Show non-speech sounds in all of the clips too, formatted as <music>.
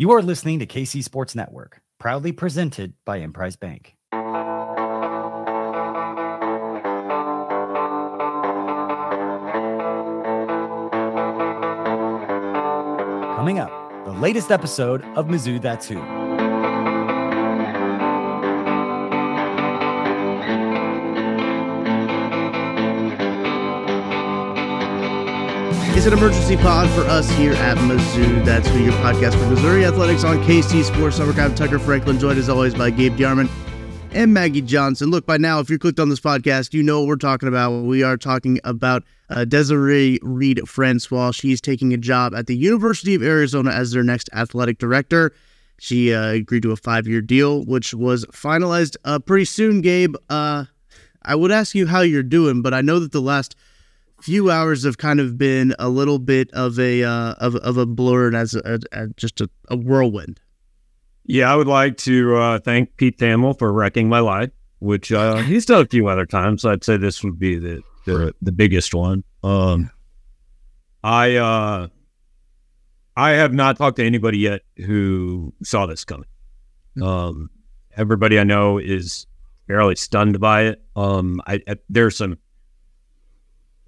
You are listening to KC Sports Network, proudly presented by Emprise Bank. Coming up, the latest episode of Mizzou That's Who. It's an emergency pod for us here at Mizzou. That's who your podcast for Missouri Athletics on KC Sports Network. I'm Tucker Franklin, joined as always by Gabe DeArmond and Maggie Johnson. Look, by now, if you clicked on this podcast, you know what we're talking about. We are talking about uh, Desiree Reed Francois. She's taking a job at the University of Arizona as their next athletic director. She uh, agreed to a five year deal, which was finalized uh, pretty soon, Gabe. Uh, I would ask you how you're doing, but I know that the last few hours have kind of been a little bit of a uh, of, of a blur and as a, a, just a, a, whirlwind. Yeah, I would like to uh, thank Pete Thamel for wrecking my life, which uh, he's done a few other times. So I'd say this would be the the, the biggest one. Um, I uh, I have not talked to anybody yet who saw this coming. Hmm. Um, everybody I know is fairly stunned by it. Um, I, I there's some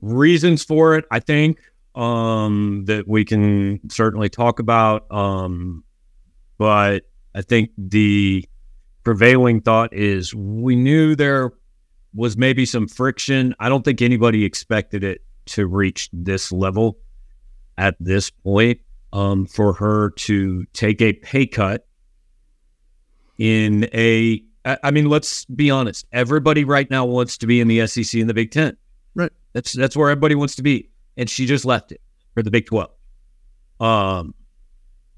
reasons for it, I think, um, that we can certainly talk about. Um, but I think the prevailing thought is we knew there was maybe some friction. I don't think anybody expected it to reach this level at this point. Um, for her to take a pay cut in a, I mean, let's be honest. Everybody right now wants to be in the SEC and the Big Ten. That's that's where everybody wants to be, and she just left it for the Big Twelve. Um,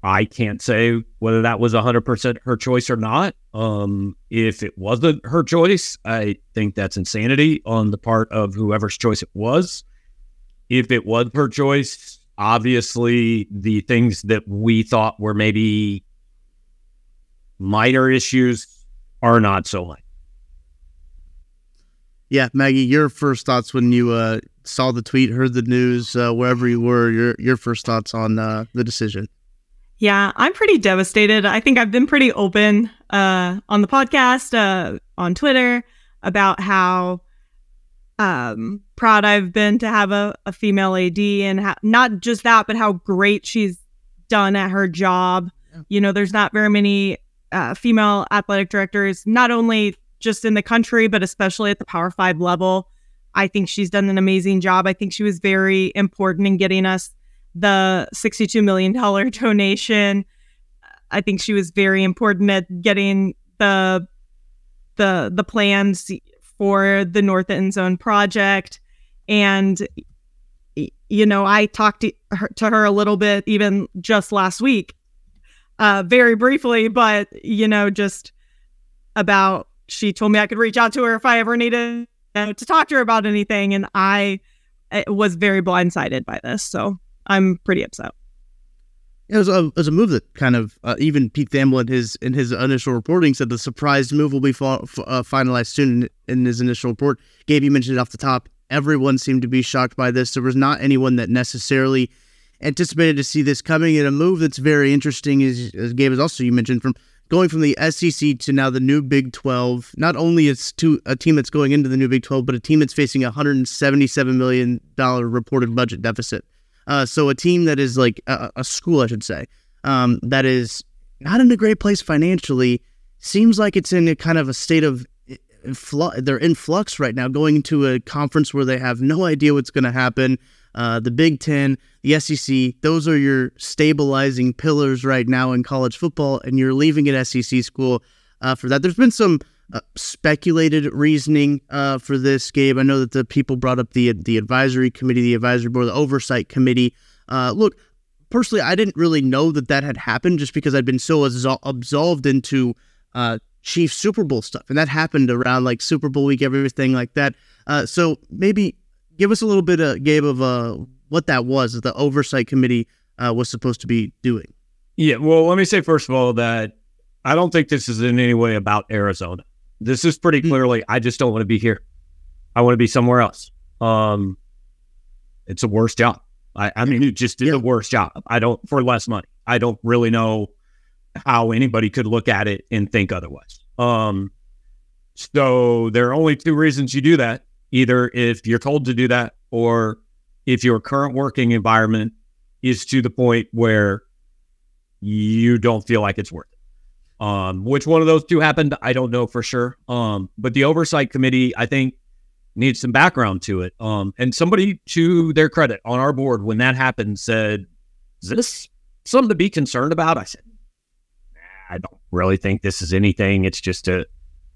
I can't say whether that was hundred percent her choice or not. Um, if it wasn't her choice, I think that's insanity on the part of whoever's choice it was. If it was her choice, obviously the things that we thought were maybe minor issues are not so minor. Yeah, Maggie, your first thoughts when you uh, saw the tweet, heard the news, uh, wherever you were, your your first thoughts on uh, the decision. Yeah, I'm pretty devastated. I think I've been pretty open uh, on the podcast, uh, on Twitter, about how um, proud I've been to have a, a female AD, and not just that, but how great she's done at her job. Yeah. You know, there's not very many uh, female athletic directors, not only just in the country, but especially at the Power Five level. I think she's done an amazing job. I think she was very important in getting us the $62 million <laughs> donation. I think she was very important at getting the the the plans for the North End Zone project. And you know, I talked to her, to her a little bit even just last week, uh, very briefly, but you know, just about she told me I could reach out to her if I ever needed to talk to her about anything. And I was very blindsided by this. So I'm pretty upset. It was a, it was a move that kind of uh, even Pete Thamel in his in his initial reporting said the surprise move will be fa- f- uh, finalized soon in, in his initial report. Gabe, you mentioned it off the top. Everyone seemed to be shocked by this. There was not anyone that necessarily anticipated to see this coming. And a move that's very interesting is, as Gabe has also you mentioned, from going from the SEC to now the new Big 12. Not only it's to a team that's going into the new Big 12, but a team that's facing a $177 million reported budget deficit. Uh, so a team that is like a, a school, I should say, um, that is not in a great place financially, seems like it's in a kind of a state of they're in flux right now, going into a conference where they have no idea what's going to happen uh, the Big Ten, the SEC. Those are your stabilizing pillars right now in college football, and you're leaving an SEC school uh, for that. There's been some uh, speculated reasoning uh, for this, Gabe. I know that the people brought up the the advisory committee, the advisory board, the oversight committee. Uh, look, personally, I didn't really know that that had happened just because I'd been so absolved into uh, Chief Super Bowl stuff, and that happened around like Super Bowl week, everything like that. Uh, so maybe give us a little bit, of, Gabe, of uh, what that was that the oversight committee uh, was supposed to be doing. Yeah, well, let me say first of all that I don't think this is in any way about Arizona. This is pretty hmm. clearly, I just don't want to be here. I want to be somewhere else. Um, it's a worse job. I, I mean, it just is yeah. a worse job. I don't for less money. I don't really know how anybody could look at it and think otherwise. Um, so there are only two reasons you do that: either if you're told to do that, or if your current working environment is to the point where you don't feel like it's worth it. Um, which one of those two happened, I don't know for sure. Um, but the oversight committee, I think, needs some background to it. Um, and somebody, to their credit, on our board, when that happened, said, "Is this something to be concerned about?" I said, "I don't really think this is anything. It's just a,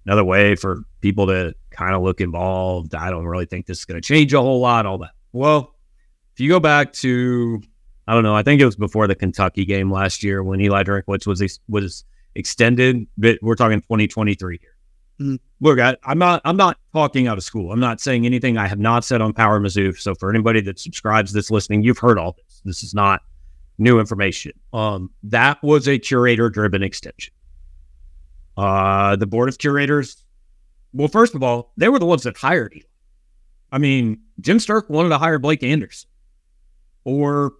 another way for people to kind of look involved. I don't really think this is going to change a whole lot. All that. Well, if you go back to I don't know. I think it was before the Kentucky game last year when Eli Drinkwitz was was extended. But we're talking 2023 here. Mm-hmm. Look, I, am not. I'm not talking out of school. I'm not saying anything I have not said on Power Mizzou. So for anybody that subscribes this listening, you've heard all this. This is not new information. Um, that was a curator-driven extension. Uh, the board of curators. Well, first of all, they were the ones that hired Eli. I mean, Jim Sterk wanted to hire Blake Anderson or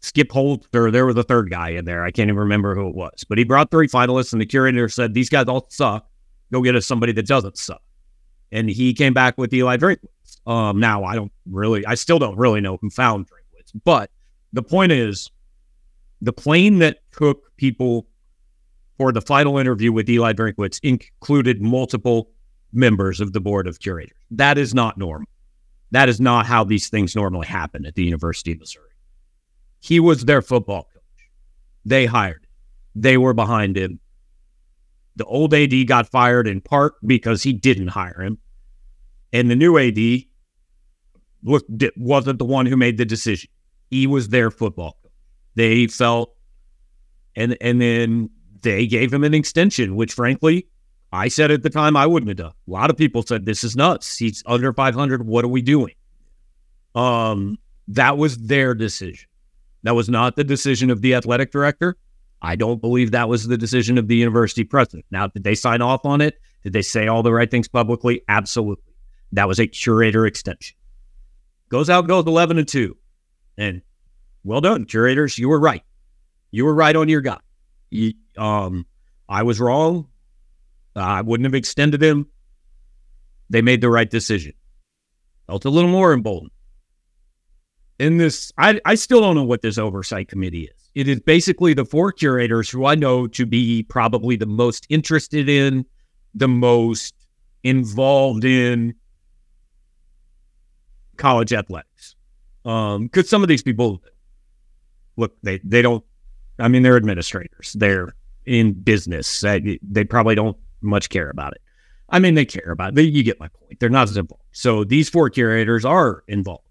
Skip Holtz, or there was a third guy in there. I can't even remember who it was, but he brought three finalists, and the curator said, These guys all suck. Go get us somebody that doesn't suck. And he came back with Eli Drinkwitz. Um, now, I don't really, I still don't really know who found Drinkwitz, but the point is the plane that took people for the final interview with Eli Drinkwitz included multiple members of the board of curators. That is not normal. That is not how these things normally happen at the University of Missouri. He was their football coach. They hired him. They were behind him. The old AD got fired in part because he didn't hire him. And the new AD wasn't the one who made the decision. He was their football coach. They felt, and and then they gave him an extension, which frankly, I said at the time I wouldn't have done. A lot of people said this is nuts. He's under 500. What are we doing? Um, that was their decision. That was not the decision of the athletic director. I don't believe that was the decision of the university president. Now, did they sign off on it? Did they say all the right things publicly? Absolutely. That was a curator extension. Goes out, goes 11 and 2. And well done, curators. You were right. You were right on your guy. You, um, I was wrong. I wouldn't have extended him. They made the right decision. Felt a little more emboldened in this, I, I still don't know what this oversight committee is. It is basically the four curators who I know to be probably the most interested in, the most involved in college athletics. Um, because some of these people, look, they they don't. I mean, they're administrators. They're in business. They, probably don't much care about it. I mean, they care about it. You get my point. They're not as involved. So these four curators are involved.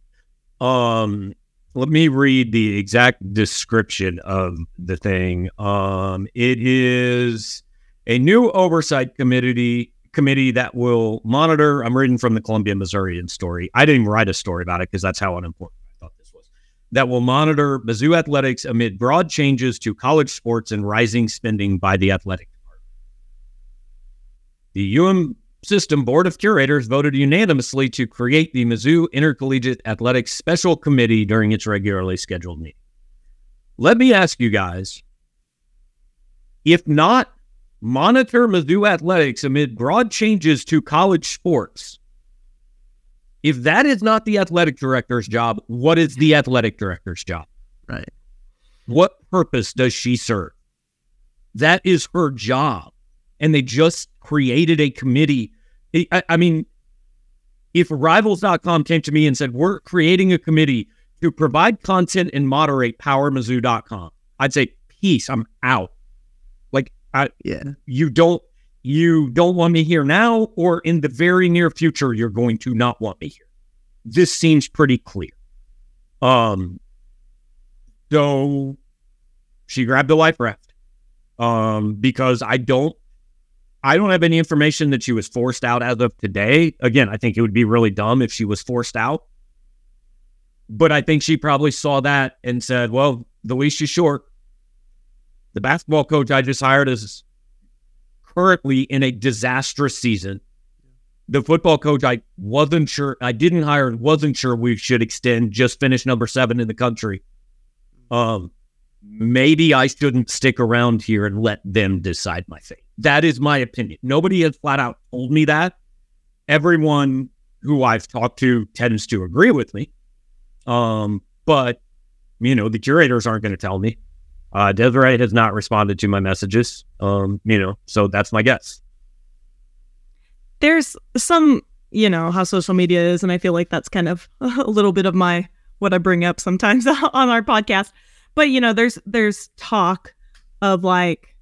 Um, let me read the exact description of the thing. Um, it is a new oversight committee committee that will monitor. I'm reading from the Columbia Missourian story. I didn't write a story about it because that's how unimportant I thought this was. That will monitor Mizzou athletics amid broad changes to college sports and rising spending by the athletic department. The UM System Board of Curators voted unanimously to create the Mizzou Intercollegiate Athletics Special Committee during its regularly scheduled meeting. Let me ask you guys if not monitor Mizzou athletics amid broad changes to college sports, if that is not the athletic director's job, what is the athletic director's job? Right. What purpose does she serve? That is her job. And they just created a committee I, I mean, if rivals.com came to me and said, we're creating a committee to provide content and moderate powermizzou.com, I'd say, peace, I'm out. Like, I, yeah, you don't, you don't want me here now, or in the very near future, you're going to not want me here. This seems pretty clear. Um, so she grabbed a life raft. Um, because I don't I don't have any information that she was forced out as of today. Again, I think it would be really dumb if she was forced out. But I think she probably saw that and said, well, the leash is short. The basketball coach I just hired is currently in a disastrous season. The football coach I wasn't sure, I didn't hire, wasn't sure we should extend, just finished number seven in the country. Um, maybe I shouldn't stick around here and let them decide my fate. That is my opinion. Nobody has flat out told me that. Everyone who I've talked to tends to agree with me. Um, but you know, the curators aren't going to tell me. Uh, Desiree has not responded to my messages. Um, you know, so that's my guess. There's some, you know, how social media is, and I feel like that's kind of <laughs> a little bit of my what I bring up sometimes <laughs> on our podcast. But you know, there's there's talk of like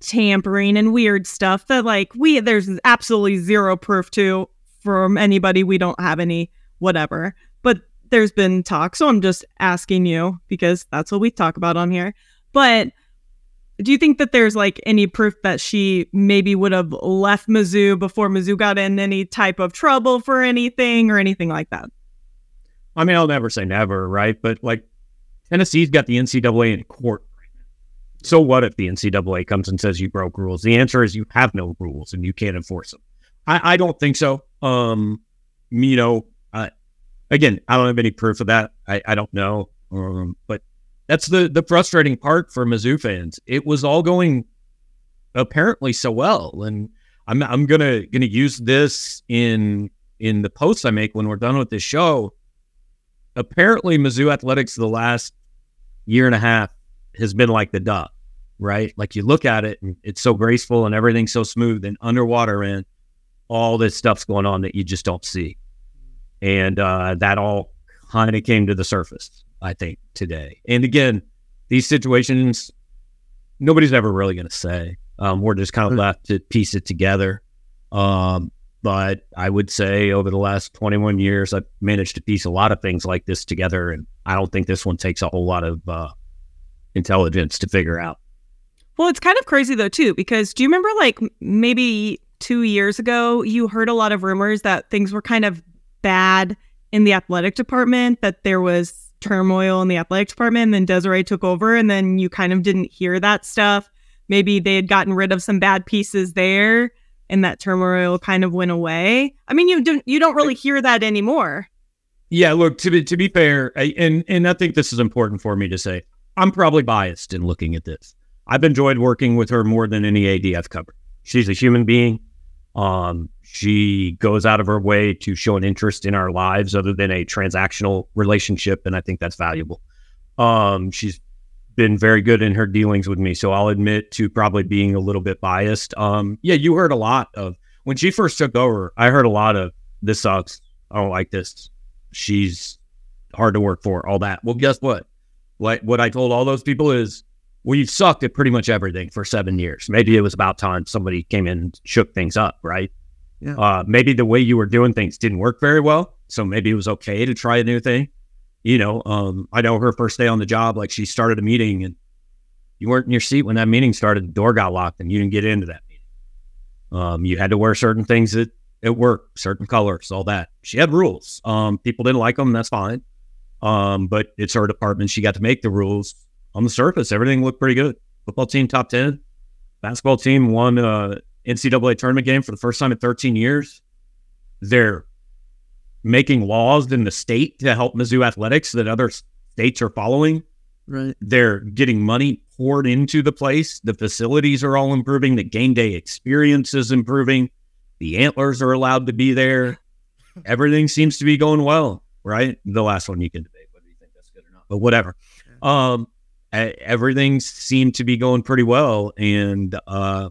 tampering and weird stuff that like we there's absolutely zero proof to from anybody. We don't have any whatever. There's been talk, so I'm just asking you because that's what we talk about on here. But do you think that there's like any proof that she maybe would have left Mizzou before Mizzou got in any type of trouble for anything or anything like that? I mean, I'll never say never, right? But like Tennessee's got the NCAA in court. So what if the NCAA comes and says you broke rules? The answer is you have no rules and you can't enforce them. I, I don't think so. Um, you know, again, I don't have any proof of that. I, I don't know. Um, but that's the the frustrating part for Mizzou fans. It was all going apparently so well, and I'm I'm gonna gonna use this in in the posts I make when we're done with this show. Apparently, Mizzou athletics the last year and a half has been like the duck, right? Like you look at it and it's so graceful and everything's so smooth and underwater and all this stuff's going on that you just don't see. And uh, that all kind of came to the surface, I think, today. And again, these situations, nobody's ever really going to say. Um, we're just kind of left to piece it together. Um, but I would say over the last 21 years, I've managed to piece a lot of things like this together. And I don't think this one takes a whole lot of uh, intelligence to figure out. Well, it's kind of crazy though, too, because do you remember like maybe two years ago, you heard a lot of rumors that things were kind of bad in the athletic department, that there was turmoil in the athletic department, and then Desiree took over, and then you kind of didn't hear that stuff. Maybe they had gotten rid of some bad pieces there, and that turmoil kind of went away. I mean, you don't you don't really hear that anymore. Yeah, look to be to be fair, I, and and I think this is important for me to say. I'm probably biased in looking at this. I've enjoyed working with her more than any ADF cover. She's a human being. Um, she goes out of her way to show an interest in our lives other than a transactional relationship, and I think that's valuable. Um, she's been very good in her dealings with me, so I'll admit to probably being a little bit biased. Um, yeah, you heard a lot of when she first took over. I heard a lot of this sucks. I don't like this. She's hard to work for. All that. Well, guess what? What what I told all those people is we've sucked at pretty much everything for seven years. Maybe it was about time somebody came in and shook things up, right? Yeah. Uh, maybe the way you were doing things didn't work very well. So maybe it was okay to try a new thing. You know, um, I know her first day on the job, like she started a meeting and you weren't in your seat when that meeting started, the door got locked and you didn't get into that meeting. Um, you had to wear certain things at, at work, certain colors, all that. She had rules. Um, people didn't like them, that's fine. Um, but it's her department. She got to make the rules on the surface, everything looked pretty good. Football team top 10. Basketball team won a NCAA tournament game for the first time in 13 years. They're making laws in the state to help Mizzou athletics that other states are following. Right. They're getting money poured into the place. The facilities are all improving. The game day experience is improving. The antlers are allowed to be there. <laughs> Everything seems to be going well, right? The last one you can debate whether you think that's good or not, but whatever. Um, everything seemed to be going pretty well. And uh, I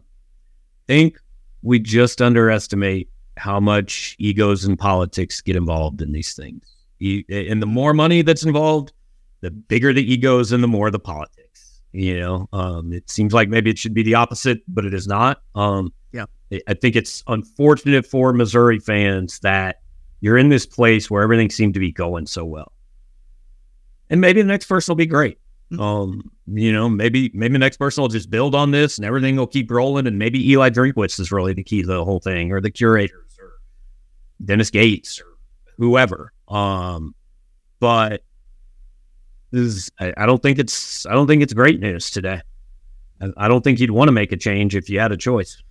think we just underestimate how much egos and politics get involved in these things. And the more money that's involved, the bigger the egos and the more the politics. You know, um, it seems like maybe it should be the opposite, but it is not. Um, yeah, I think it's unfortunate for Missouri fans that you're in this place where everything seemed to be going so well, and maybe the next person will be great. Um, you know, maybe maybe the next person will just build on this and everything will keep rolling. And maybe Eli Drinkwitz is really the key to the whole thing, or the curators, or Dennis Gates, or whoever. Um, but this is, I, I don't think it's I don't think it's great news today. I, I don't think you'd want to make a change if you had a choice.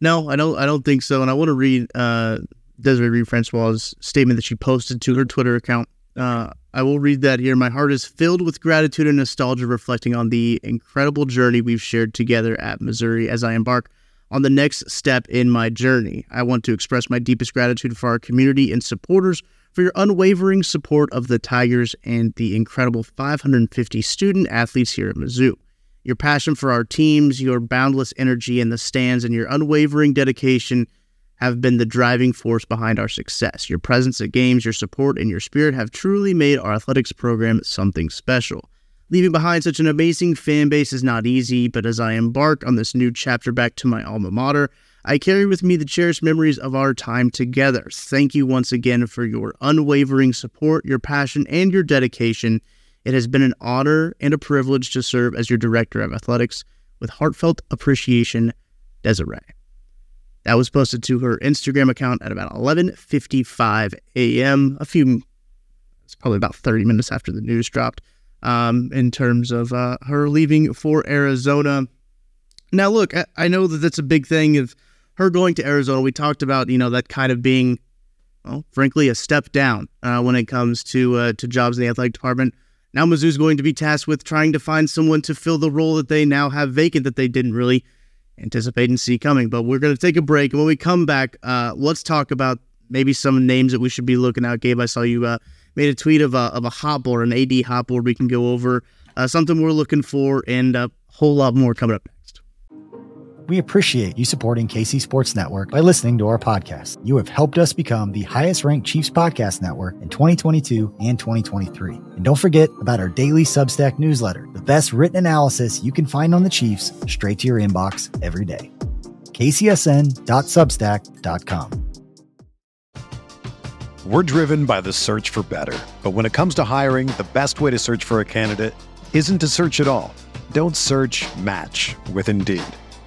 No, I don't. I don't think so. And I want to read uh, Desiree Reed Francois' statement that she posted to her Twitter account Uh, I will read that here. My heart is filled with gratitude and nostalgia, reflecting on the incredible journey we've shared together at Missouri as I embark on the next step in my journey. I want to express my deepest gratitude for our community and supporters for your unwavering support of the Tigers and the incredible 550 student athletes here at Mizzou. Your passion for our teams, your boundless energy in the stands, and your unwavering dedication have been the driving force behind our success. Your presence at games, your support, and your spirit have truly made our athletics program something special. Leaving behind such an amazing fan base is not easy, but as I embark on this new chapter back to my alma mater, I carry with me the cherished memories of our time together. Thank you once again for your unwavering support, your passion, and your dedication. It has been an honor and a privilege to serve as your director of athletics. With heartfelt appreciation, Desiree. That was posted to her Instagram account at about 11:55 a.m. A few, it's probably about 30 minutes after the news dropped. Um, in terms of uh, her leaving for Arizona. Now, look, I, I know that that's a big thing of her going to Arizona, we talked about you know that kind of being, well, frankly, a step down uh, when it comes to uh, to jobs in the athletic department. Now Mizzou's going to be tasked with trying to find someone to fill the role that they now have vacant that they didn't really anticipate and see coming. But we're going to take a break, when we come back, uh, let's talk about maybe some names that we should be looking out. Gabe, I saw you uh, made a tweet of a of a hot board, an AD hot board. We can go over uh, something we're looking for, and a whole lot more coming up. We appreciate you supporting KC Sports Network by listening to our podcast. You have helped us become the highest ranked Chiefs podcast network in 2022 and 2023. And don't forget about our daily Substack newsletter, the best written analysis you can find on the Chiefs straight to your inbox every day. kcsn.substack.com. We're driven by the search for better. But when it comes to hiring, the best way to search for a candidate isn't to search at all. Don't search match with Indeed.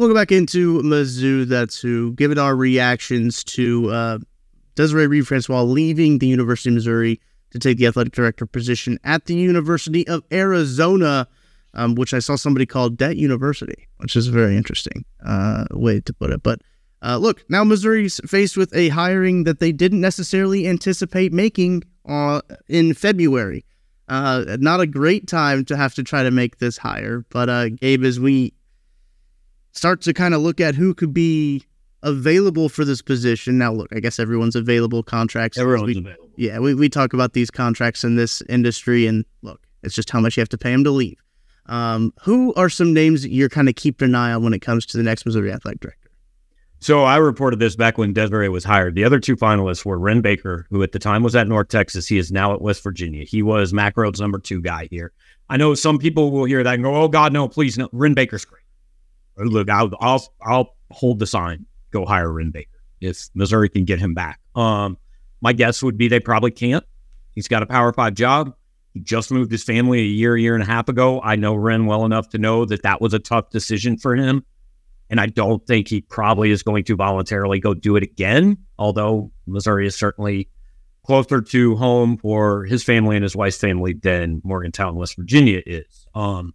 Welcome back into Mizzou. That's who. Given our reactions to uh, Desiree Reed Francois leaving the University of Missouri to take the athletic director position at the University of Arizona, um, which I saw somebody call Debt University, which is a very interesting uh, way to put it. But uh, look, now Missouri's faced with a hiring that they didn't necessarily anticipate making uh, in February. Uh, not a great time to have to try to make this hire, but uh, Gabe, as we start to kind of look at who could be available for this position. Now, look, I guess everyone's available. Contracts. Everyone's we, available. Yeah, we, we talk about these contracts in this industry, and look, it's just how much you have to pay them to leave. Um, who are some names that you're kind of keeping an eye on when it comes to the next Missouri athletic director? So I reported this back when Desiree was hired. The other two finalists were Wren Baker, who at the time was at North Texas. He is now at West Virginia. He was Mack Rhoades' number two guy here. I know some people will hear that and go, "Oh God, no, please, no." Wren Baker's great. Look, I'll I'll, I'll hold the sign. Go hire Wren Baker if Missouri can get him back. Um, my guess would be they probably can't. He's got a Power Five job. He just moved his family a year, year and a half ago. I know Wren well enough to know that that was a tough decision for him. And I don't think he probably is going to voluntarily go do it again, although Missouri is certainly closer to home for his family and his wife's family than Morgantown, West Virginia is. Um,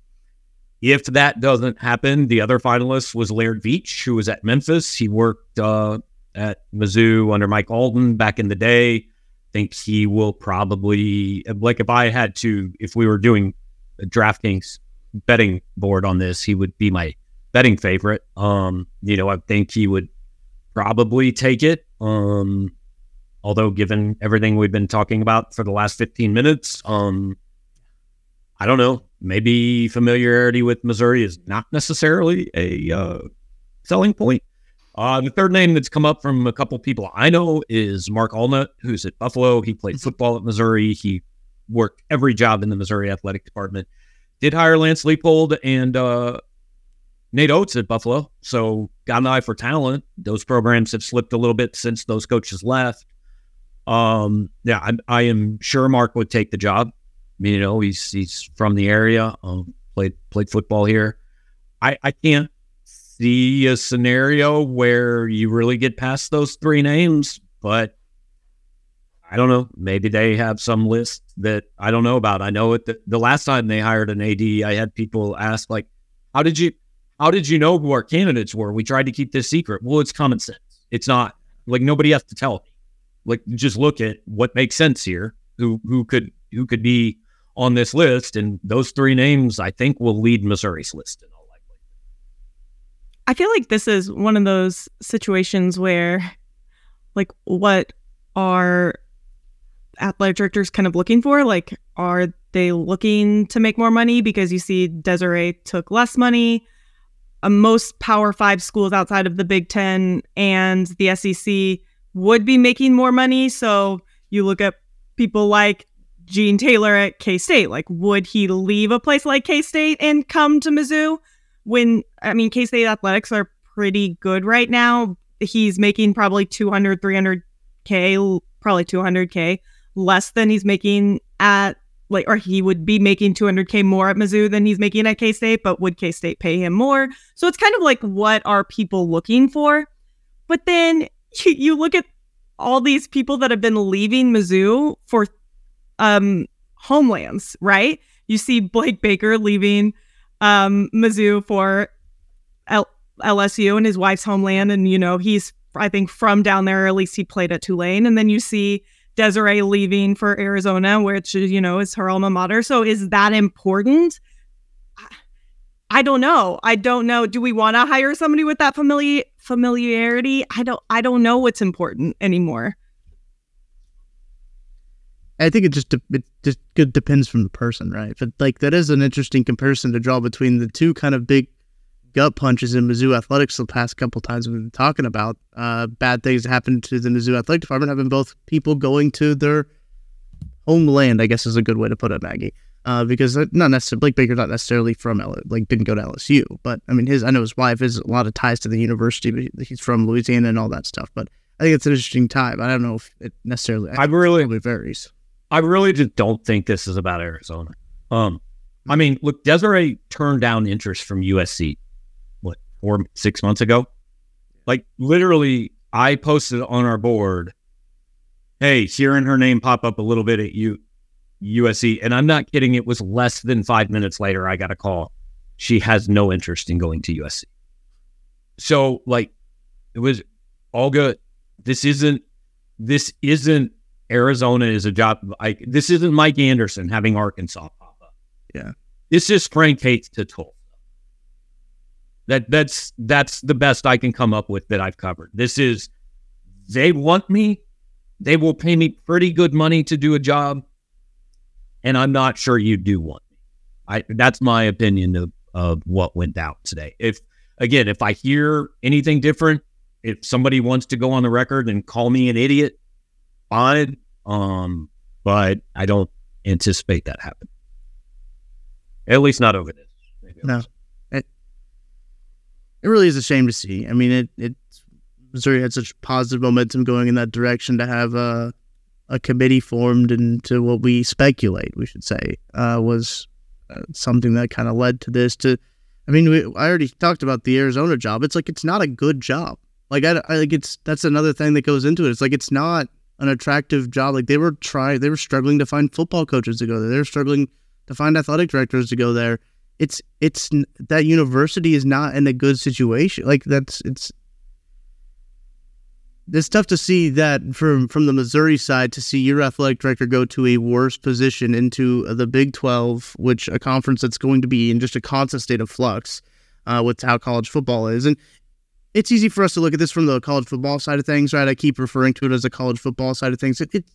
if that doesn't happen, the other finalist was Laird Veatch, who was at Memphis. He worked uh, at Mizzou under Mike Alden back in the day. I think he will probably, like if I had to, if we were doing a DraftKings betting board on this, he would be my betting favorite. Um, you know, I think he would probably take it. Um, although given everything we've been talking about for the last 15 minutes, um, I don't know. Maybe familiarity with Missouri is not necessarily a uh, selling point. Uh, the third name that's come up from a couple people I know is Mark Alnutt, who's at Buffalo. He played football at Missouri. He worked every job in the Missouri athletic department. Did hire Lance Leipold and uh, Nate Oats at Buffalo. So got an eye for talent. Those programs have slipped a little bit since those coaches left. Um, yeah, I, I am sure Mark would take the job. You know, he's he's from the area. Um, played played football here. I I can't see a scenario where you really get past those three names, but I don't know. Maybe they have some list that I don't know about. I know it. The, the last time they hired an AD, I had people ask like, "How did you how did you know who our candidates were? We tried to keep this secret. Well, it's common sense. It's not like nobody has to tell me. Like just look at what makes sense here. Who who could who could be on this list? And those three names, I think, will lead Missouri's list in all likelihood. I feel like this is one of those situations where, like, what are athletic directors kind of looking for? Like, are they looking to make more money because you see Desiree took less money? uh, most Power Five schools outside of the Big Ten and the SEC would be making more money. So you look at people like Gene Taylor at K State. Like, would he leave a place like K State and come to Mizzou? When, I mean, K State athletics are pretty good right now. He's making probably 200, 300K, probably 200K less than he's making at like or he would be making 200k more at Mizzou than he's making at K-State, but would K-State pay him more? So it's kind of like what are people looking for? But then you, <laughs> you look at all these people that have been leaving Mizzou for um homelands, right? You see Blake Baker leaving um Mizzou for L- LSU and his wife's homeland and you know, he's I think from down there at least he played at Tulane and then you see Desiree leaving for Arizona, which you know is her alma mater. So is that important? I don't know. I don't know. Do we want to hire somebody with that familiar familiarity? I don't. I don't know what's important anymore. I think it just de- it just good depends from the person, right? But like that is an interesting comparison to draw between the two kind of big gut punches in Mizzou athletics the past couple times we've been talking about. Uh, bad things that happened to the Mizzou athletic department been both people going to their homeland, I guess is a good way to put it, Maggie. Uh, because not necessarily Blake Baker's not necessarily from L- like didn't go to LSU, but I mean his I know his wife has a lot of ties to the university, but he's from Louisiana and all that stuff. But I think it's an interesting time. I don't know if it necessarily. I really it varies. I really just don't think this is about Arizona. Um, I mean, look, Desiree turned down interest from USC what, four, six months ago. Like literally, I posted on our board, hey, hearing her name pop up a little bit at U- USC. And I'm not kidding. It was less than five minutes later, I got a call. She has no interest in going to USC. So, like, it was all good. This isn't, this isn't Arizona is a job. Like, this isn't Mike Anderson having Arkansas pop up. Yeah. This is Frank Haith to Tulsa. That that's that's the best I can come up with that I've covered. This is they want me. They will pay me pretty good money to do a job, and I'm not sure you do want me. I that's my opinion of of what went out today. If again, if I hear anything different, if somebody wants to go on the record and call me an idiot, fine. Um, but I don't anticipate that happening. At least not over this. Maybe No. It, it really is a shame to see. I mean, it, it Missouri had such positive momentum going in that direction to have a, a committee formed and to what we speculate, we should say, uh, was uh, something that kind of led to this. To, I mean, we, I already talked about the Arizona job. It's like it's not a good job. Like I, I like it's that's another thing that goes into it. It's like it's not an attractive job. Like they were trying, they were struggling to find football coaches to go there. They were struggling to find athletic directors to go there. It's it's that university is not in a good situation. Like that's it's it's tough to see that from from the Missouri side to see your athletic director go to a worse position into the Big Twelve, which a conference that's going to be in just a constant state of flux uh, with how college football is, and it's easy for us to look at this from the college football side of things, right? I keep referring to it as a college football side of things. It, it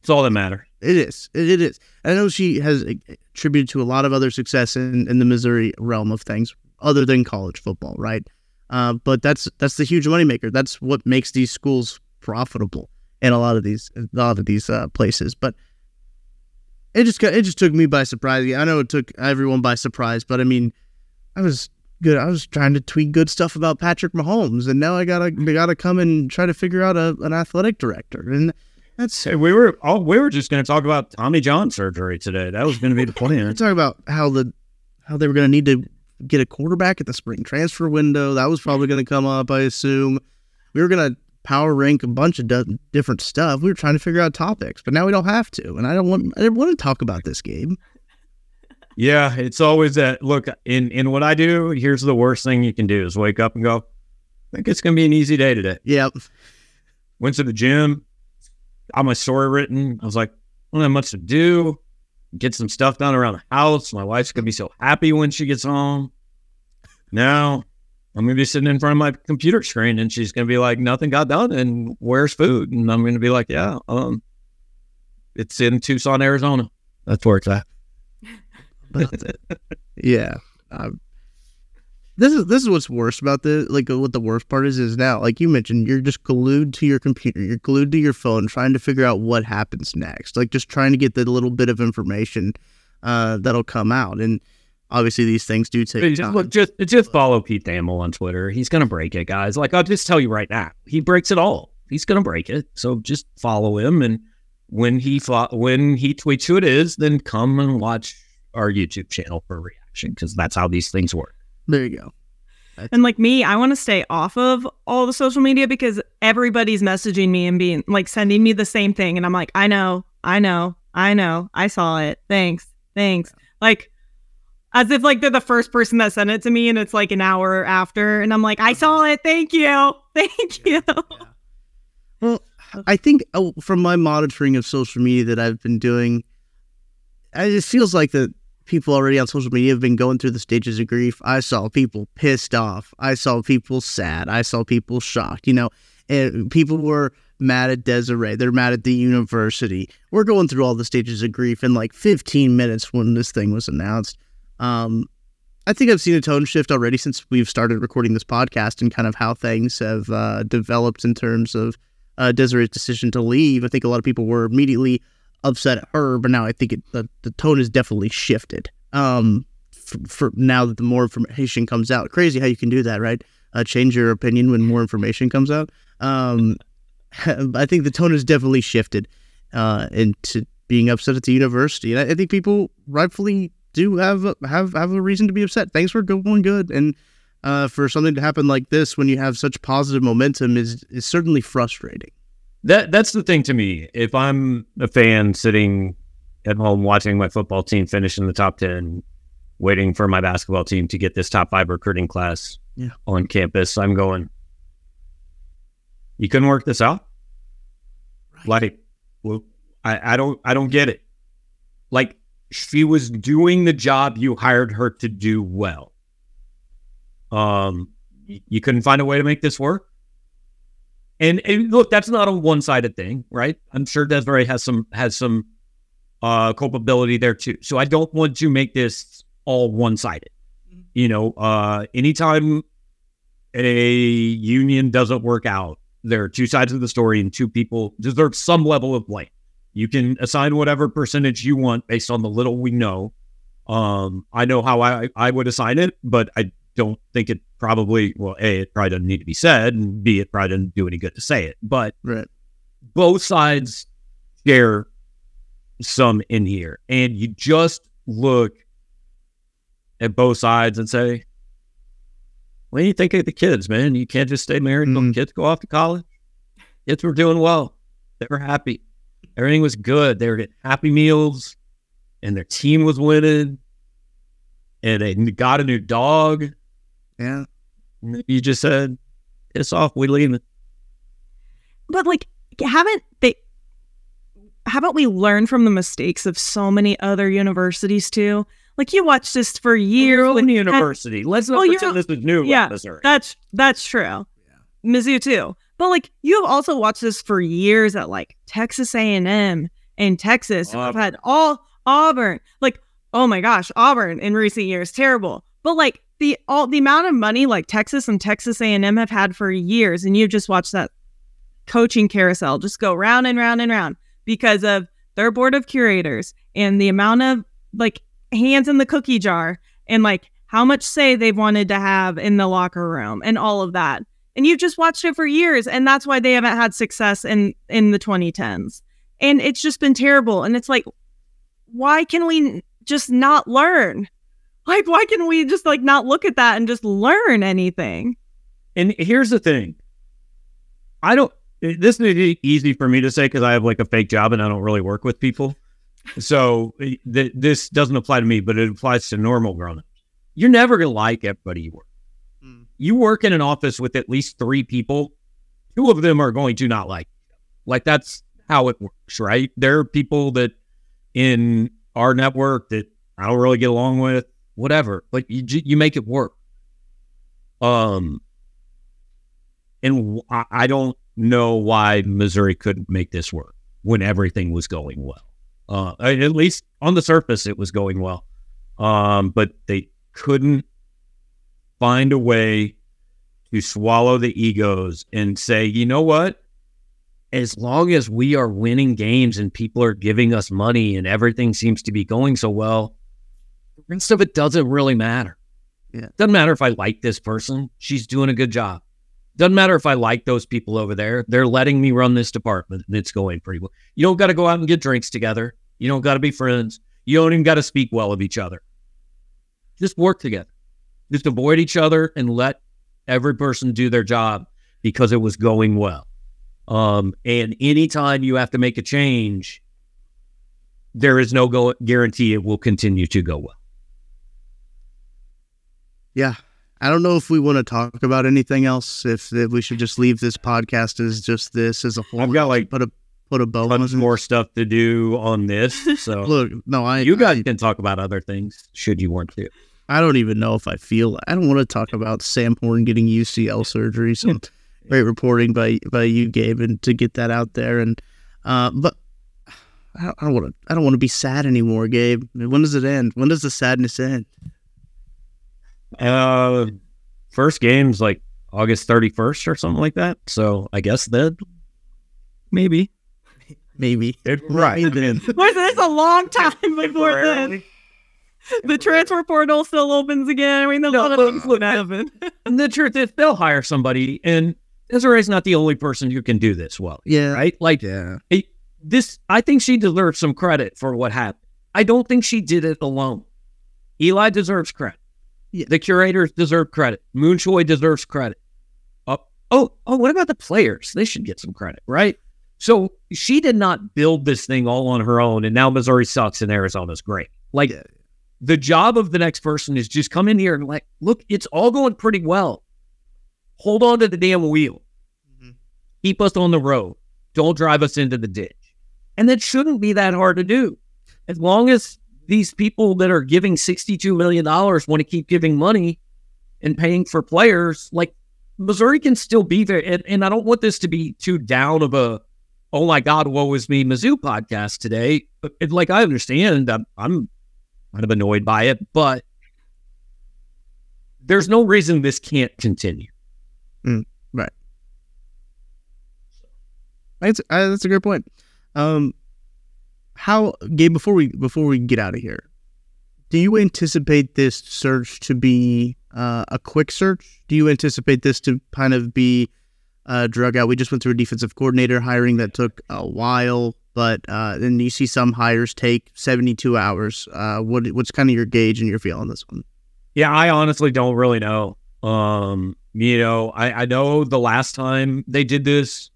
It's all that matter. it is. It, it is. I know she has attributed to a lot of other success in, in the Missouri realm of things, other than college football, right? Uh, but that's that's the huge moneymaker. That's what makes these schools profitable in a lot of these a lot of these uh, places. But it just got, it just took me by surprise. I know it took everyone by surprise, but I mean, I was good. I was trying to tweet good stuff about Patrick Mahomes, and now I gotta I gotta come and try to figure out a, an athletic director, and that's Hey, we were all we were just going to talk about Tommy John surgery today. That was going to be the <laughs> We're plan. talking about how the how they were going to need to get a quarterback at the spring transfer window. That was probably going to come up, I assume. We were going to power rank a bunch of d- different stuff. We were trying to figure out topics, but now we don't have to. And I don't want I didn't want to talk about this game. Yeah, it's always that. Look, in in what I do, here's the worst thing you can do is wake up and go. I think it's going to be an easy day today. Yep. Went to the gym, got my story written. I was like, I don't have much to do. Get some stuff done around the house. My wife's gonna be so happy when she gets home. Now I'm gonna be sitting in front of my computer screen and she's gonna be like, nothing got done and where's food? And I'm gonna be like, Yeah, um it's in Tucson, Arizona. That's where it's at. Yeah. Um, this is this is what's worse about the like what the worst part is is now like you mentioned you're just glued to your computer you're glued to your phone trying to figure out what happens next like just trying to get the little bit of information uh, that'll come out and obviously these things do take Just, time. look, just just follow Pete Thamel on Twitter. He's gonna break it, guys. Like I'll just tell you right now, he breaks it all. He's gonna break it. So just follow him, and when he fo- when he tweets who it is, then come and watch our YouTube channel for reaction because that's how these things work. there you go And like me, I want to stay off of all the social media because everybody's messaging me and being like sending me the same thing. And I'm like, I know, I know, I know, I saw it. Thanks, thanks. Like, as if like they're the first person that sent it to me and it's like an hour after. And I'm like, I saw uh-huh. it. Thank you. Thank you. Well, I think oh, from my monitoring of social media that I've been doing, I- it feels like that people already on social media have been going through the stages of grief. I saw people pissed off. I saw people sad. I saw people shocked. You know, and people were mad at Desiree. They're mad at the university. We're going through all the stages of grief in like 15 minutes when this thing was announced. Um, I think I've seen a tone shift already since we've started recording this podcast and kind of how things have uh, developed in terms of uh, Desiree's decision to leave. I think a lot of people were immediately upset at her, but now I think it, the, the tone has definitely shifted. Um, for, for now that the more information comes out, crazy how you can do that, right? Uh, change your opinion when more information comes out. Um, <laughs> I think the tone has definitely shifted uh, into being upset at the university, and I, I think people rightfully do have a, have have a reason to be upset. Things were going good, and uh, for something to happen like this when you have such positive momentum is is certainly frustrating. That that's the thing to me. If I'm a fan sitting at home watching my football team finish in the top ten, waiting for my basketball team to get this top five recruiting class Yeah. on campus, I'm going. You couldn't work this out. Like, well, I, I don't I don't get it. Like she was doing the job you hired her to do well. Um, you couldn't find a way to make this work. And, and look, that's not a one-sided thing, right? I'm sure Desiree has some has some uh, culpability there too. So I don't want to make this all one-sided. You know, uh, anytime a union doesn't work out, there are two sides of the story, and two people deserve some level of blame. You can assign whatever percentage you want based on the little we know. Um, I know how I, I would assign it, but I don't think it probably, well, A, it probably doesn't need to be said, and B, it probably doesn't do any good to say it. But Right. both sides share some in here. And you just look at both sides and say, what do you think of the kids, man? You can't just stay married until Mm. kids go off to college. Kids were doing well. They were happy. Everything was good. They were getting happy meals and their team was winning. And they got a new dog. Yeah. You just said, piss off, we leaving. but like haven't they haven't we learned from the mistakes of so many other universities too like you watched this for years own university. Let's not Well, pretend this is new yeah, Missouri. that's that's true Yeah. mizzou too but like you have also watched this for years at like texas a&m in texas I've had all auburn like oh my gosh auburn in recent years terrible but like the all the amount of money like texas and texas a&m have had for years and you've just watched that coaching carousel just go round and round and round because of their board of curators and the amount of like hands in the cookie jar and like how much say they've wanted to have in the locker room and all of that. And you've just watched it for years and that's why they haven't had success in in the 2010s. And it's just been terrible and it's like why can we just not learn? Like why can we just like not look at that and just learn anything? And here's the thing. I don't, this is easy for me to say because I have like a fake job and I don't really work with people. So eh, th- this doesn't apply to me, but it applies to normal grown ups. You're never going to like everybody you work. Mm. You work in an office with at least three people, two of them are going to not like you. Like that's how it works, right? There are people that in our network that I don't really get along with, whatever, but you, you make it work. Um, and I don't know why Missouri couldn't make this work when everything was going well. Uh, at least on the surface, it was going well. Um, but they couldn't find a way to swallow the egos and say, you know what? As long as we are winning games and people are giving us money and everything seems to be going so well, rest of it doesn't really matter. Yeah. Doesn't matter if I like this person, she's doing a good job. Doesn't matter if I like those people over there. They're letting me run this department and it's going pretty well. You don't got to go out and get drinks together. You don't got to be friends. You don't even got to speak well of each other. Just work together. Just avoid each other and let every person do their job because it was going well. Um, and anytime you have to make a change, there is no go- guarantee it will continue to go well. Yeah. I don't know if we want to talk about anything else. If, if we should just leave this podcast as just this as a whole. I've got like put a put a bow on tons it. more stuff to do on this. So <laughs> Look, no, I you guys I, can talk about other things should you want to. I don't even know if I feel. I don't want to talk about Sam Horn getting UCL surgery. So great reporting by by you, Gabe, and to get that out there. And uh, but I don't, want to. I don't want to be sad anymore, Gabe. When does it end? When does the sadness end? Uh, first game's like August 31st or something like that. So I guess then maybe. Maybe. right. then. <laughs> Where's this a long time before then? The transfer portal still opens again. I mean, there's a lot of look, things look, that happen. And the truth is, they'll hire somebody, and Desiree's not the only person who can do this well, Yeah. right? Like Yeah. it- this, I think she deserves some credit for what happened. I don't think she did it alone. Eli deserves credit. Yeah. The curators deserve credit. Mun Choi deserves credit. Uh, oh, oh, what about the players? They should get some credit, right? So she did not build this thing all on her own, and now Missouri sucks and Arizona's great. Like the job of the next person is just come in here and like, look, it's all going pretty well. Hold on to the damn wheel. Mhm. Keep us on the road. Don't drive us into the ditch. And that shouldn't be that hard to do. As long as these people that are giving $62 million want to keep giving money and paying for players, like Missouri can still be there. And, and I don't want this to be too down of a, oh my God, woe is me, Mizzou podcast today. But like, I understand, I'm, I'm kind of annoyed by it, but there's no reason this can't continue. Mm, right. That's uh, that's a great point. Um, how Gabe before we before we get out of here, do you anticipate this search to be uh, a quick search? Do you anticipate this to kind of be uh, drug out? We just went through a defensive coordinator hiring that took a while, but uh, then you see some hires take seventy two hours. Uh, what what's kind of your gauge and your feel on this one? Yeah, I honestly don't really know. Um, you know, I, I know the last time they did this,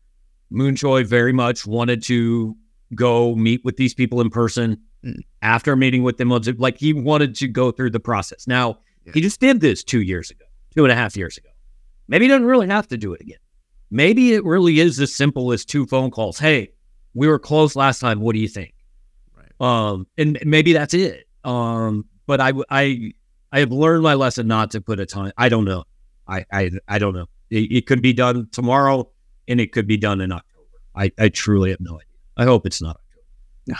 Mun Choi very much wanted to go meet with these people in person. Mm. After meeting with them, like he wanted to go through the process. Now yeah. he just did this two years ago, two and a half years ago. Maybe he doesn't really have to do it again. Maybe it really is as simple as two phone calls. Hey, we were close last time. What do you think? Right. Um, and maybe that's it. Um, but I, I, I have learned my lesson not to put a time. I don't know. I, I, I don't know. It, it could be done tomorrow, and it could be done in October. I, I truly have no idea. I hope it's not October. No,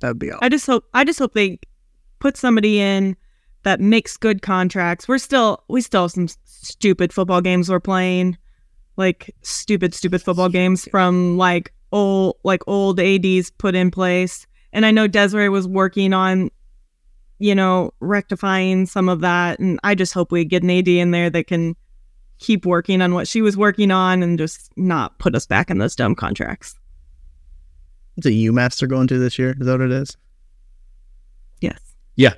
that'd be. I just hope. I just hope they put somebody in that makes good contracts. We're still we still have some stupid football games we're playing, like stupid stupid football games from like old like old ads put in place. And I know Desiree was working on, you know, rectifying some of that. And I just hope we get an AD in there that can keep working on what she was working on and just not put us back in those dumb contracts. It's a UMass they're going to this year. Is that what it is? Yes. Yeah.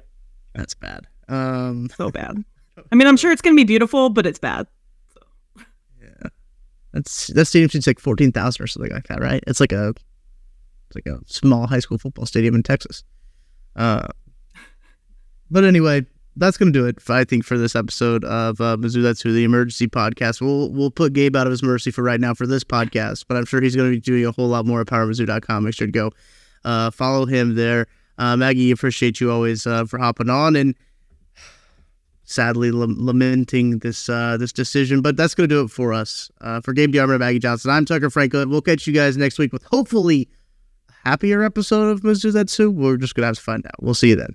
That's bad. Um, <laughs> so bad. I mean, I'm sure it's going to be beautiful, but it's bad. So. Yeah. That's that stadium seems like fourteen thousand or something like that, right? It's like a it's like a small high school football stadium in Texas. Uh, but anyway, that's gonna do it. I think for this episode of uh, Mizzou That's Who, the emergency podcast. We'll we'll put Gabe out of his mercy for right now for this podcast, but I'm sure he's gonna be doing a whole lot more at PowerMizzou.com. Make sure to go uh, follow him there. Uh, Maggie, appreciate you always uh, for hopping on and sadly lamenting this uh, this decision, but that's gonna do it for us. Uh, for Gabe DeArmond and Maggie Johnson, I'm Tucker Franklin. We'll catch you guys next week with hopefully a happier episode of Mizzou That's Who. We're just gonna have to find out. We'll see you then.